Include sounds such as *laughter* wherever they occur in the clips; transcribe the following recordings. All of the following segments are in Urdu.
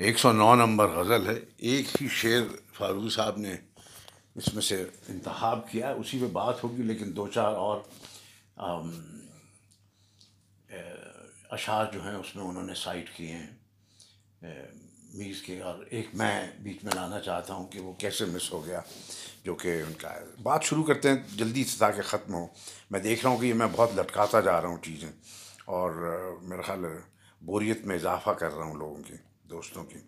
ایک سو نو نمبر غزل ہے۔ ایک ہی شعر فاروقی صاحب نے اس میں سے انتخاب کیا۔ اسی پہ بات ہوگی، لیکن دو چار اور اشعار جو ہیں، اس میں انہوں نے سائٹ کیے ہیں میز کے۔ اور ایک میں بیچ میں لانا چاہتا ہوں کہ وہ کیسے مس ہو گیا، جو کہ ان کا ہے بات شروع کرتے ہیں، جلدی سے تاکہ ختم ہو میں دیکھ رہا ہوں کہ یہ میں بہت لٹکاتا جا رہا ہوں چیزیں، اور میرا خیال بوریت میں اضافہ کر رہا ہوں لوگوں کی دوستوں کی۔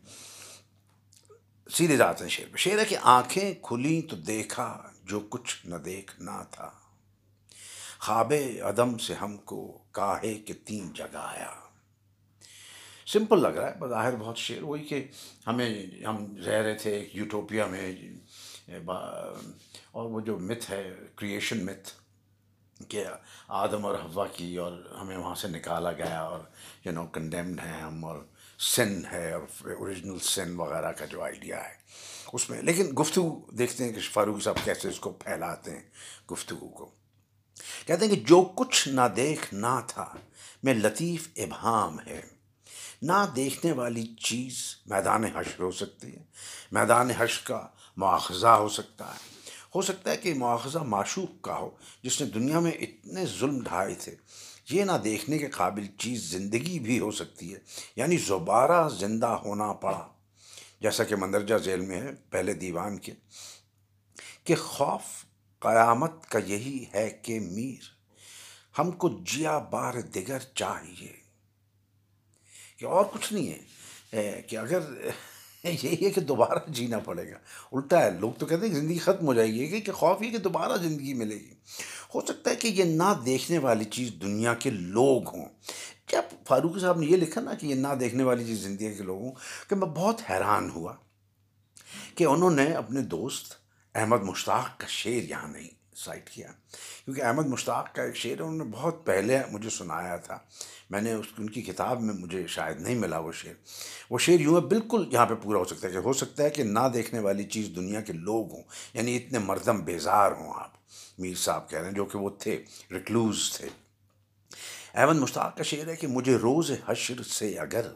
سیدھے جاتے ہیں شعر پہ شعر ہے کہ آنکھیں کھلیں تو دیکھا جو کچھ نہ دیکھنا تھا۔ خواب عدم سے ہم کو کاہے کہ تین جگایا سمپل لگ رہا ہے، بظاہر بہت شعر۔ وہی کہ ہمیں، ہم رہ رہے تھے ایک یوٹوپیا میں اور وہ جو مت ہے کریشن مت کہ آدم اور ہوا کی اور ہمیں وہاں سے نکالا گیا اور یو نو کنڈیمڈ ہیں ہم اور سن ہے اور اوریجنل سن وغیرہ کا جو آئیڈیا ہے۔ اس میں، لیکن گفتگو دیکھتے ہیں کہ فاروقی صاحب کیسے اس کو پھیلاتے ہیں گفتگو کو۔ کہتے ہیں کہ جو کچھ نہ دیکھ نہ تھا، میں لطیف ابہام ہے۔ نہ دیکھنے والی چیز میدان حشر ہو سکتی ہے۔ میدان حشر کا مواخذہ ہو سکتا ہے۔ ہو سکتا ہے کہ مواخذہ معشوق کا ہو، جس نے دنیا میں اتنے ظلم ڈھائے تھے۔ یہ نہ دیکھنے کے قابل چیز زندگی بھی ہو سکتی ہے۔ یعنی زبارہ زندہ ہونا پڑا۔ جیسا کہ مندرجہ ذیل میں ہے، پہلے دیوان کے۔ کہ خوف قیامت کا یہی ہے کہ میر۔ ہم کو جیا بار دیگر چاہیے۔ کہ اور کچھ نہیں ہے۔ کہ اگر *laughs* یہی ہے کہ دوبارہ جینا پڑے گا۔ الٹا ہے، لوگ تو کہتے ہیں کہ زندگی ختم ہو جائے گی۔ کہ خوف، یہ کہ دوبارہ زندگی ملے گی۔ ہو سکتا ہے کہ یہ نہ دیکھنے والی چیز دنیا کے لوگ ہوں۔ کیا فاروق صاحب نے یہ لکھا نا کہ یہ نہ دیکھنے والی چیز زندگی کے لوگ ہوں؟ کہ میں بہت حیران ہوا کہ انہوں نے اپنے دوست احمد مشتاق کا شعر یہاں نہیں سائٹ کیا۔ کیونکہ احمد مشتاق کا ایک شعر انہوں نے بہت پہلے مجھے سنایا تھا۔ میں نے اس، ان کی کتاب میں مجھے شاید نہیں ملا وہ شعر۔ وہ شعر یوں ہے، بالکل یہاں پہ پورا ہو سکتا ہے۔ کہ ہو سکتا ہے کہ نہ دیکھنے والی چیز دنیا کے لوگ ہوں یعنی اتنے مردم بیزار ہوں آپ۔ میر صاحب کہہ رہے ہیں جو کہ وہ تھے ریکلوز تھے۔ احمد مشتاق کا شعر ہے کہ مجھے روز حشر سے اگر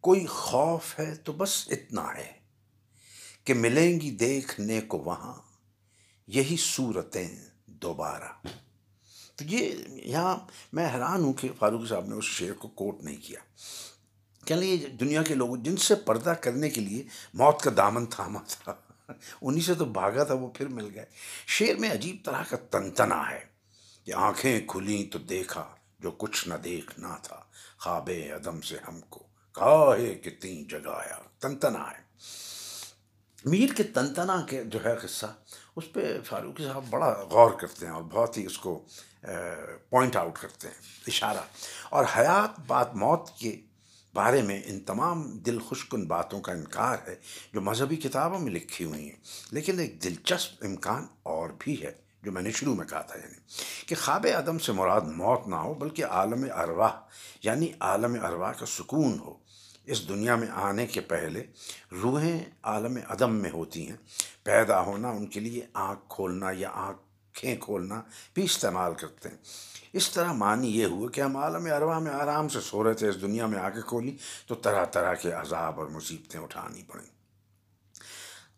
کوئی خوف ہے تو بس اتنا ہے کہ ملیں گی دیکھنے کو وہاں۔ یہی صورتیں دوبارہ۔ تو یہ یہاں میں حیران ہوں کہ فاروق صاحب نے اس شعر کو کوٹ نہیں کیا۔ کہ یہ دنیا کے لوگ، جن سے پردہ کرنے کے لیے موت کا دامن تھاما تھا، انہی سے تو بھاگا تھا، وہ پھر مل گئے۔ شعر میں عجیب طرح کا تنتنا ہے کہ آنکھیں کھلیں تو دیکھا جو کچھ نہ دیکھنا تھا، خواب عدم سے ہم کو کاہے کتنی جگایا تنتنا ہے۔ میر کے تنتنا کے جو ہے قصہ، اس پہ فاروقی صاحب بڑا غور کرتے ہیں اور بہت ہی اس کو پوائنٹ آؤٹ کرتے ہیں، اشارہ۔ اور حیات بات موت کے بارے میں ان تمام دل خوشکن باتوں کا انکار ہے جو مذہبی کتابوں میں لکھی ہوئی ہیں۔ لیکن ایک دلچسپ امکان اور بھی ہے جو میں نے شروع میں کہا تھا یعنی کہ خواب عدم سے مراد موت نہ ہو، بلکہ عالم ارواح یعنی عالم ارواح کا سکون ہو۔ اس دنیا میں آنے کے پہلے روحیں عالم عدم میں ہوتی ہیں۔ پیدا ہونا، ان کے لیے آنکھ کھولنا یا آنکھیں کھولنا بھی استعمال کرتے ہیں۔ اس طرح معنی یہ ہوا کہ ہم عالم ارواح میں آرام سے سو رہے تھے، اس دنیا میں آ کے کھولی تو طرح طرح کے عذاب اور مصیبتیں اٹھانی پڑیں۔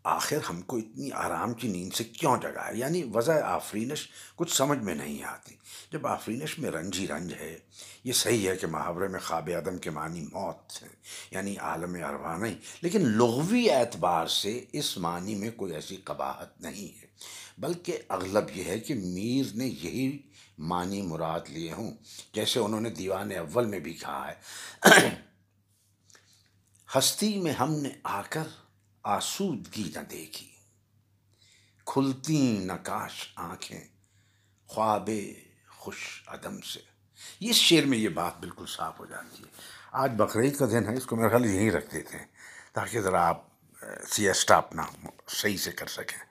آخر ہم کو اتنی آرام کی نیند سے کیوں جگا ہے؟ یعنی وضع آفرینش کچھ سمجھ میں نہیں آتی۔ جب آفرینش میں رنج ہی رنج ہے، یہ صحیح ہے کہ محاورے میں خواب عدم کے معنی موت ہے یعنی عالم اروا نہیں، لیکن لغوی اعتبار سے اس معنی میں کوئی ایسی قباحت نہیں ہے۔ بلکہ اغلب یہ ہے کہ میر نے یہی معنی مراد لیے ہوں، جیسے انہوں نے دیوان اول میں بھی کہا ہے۔ ہستی میں ہم نے آ کر آسودگی نہ دیکھی۔ کھلتی نقاش آنکھیں خواب خوش عدم سے۔ اس شعر میں یہ بات بالکل صاف ہو جاتی ہے۔ آج بقرعید کا دن ہے، اس کو میرا خیال یہیں رکھ دیتے ہیں تاکہ ذرا آپ سیسٹا اپنا صحیح سے کر سکیں۔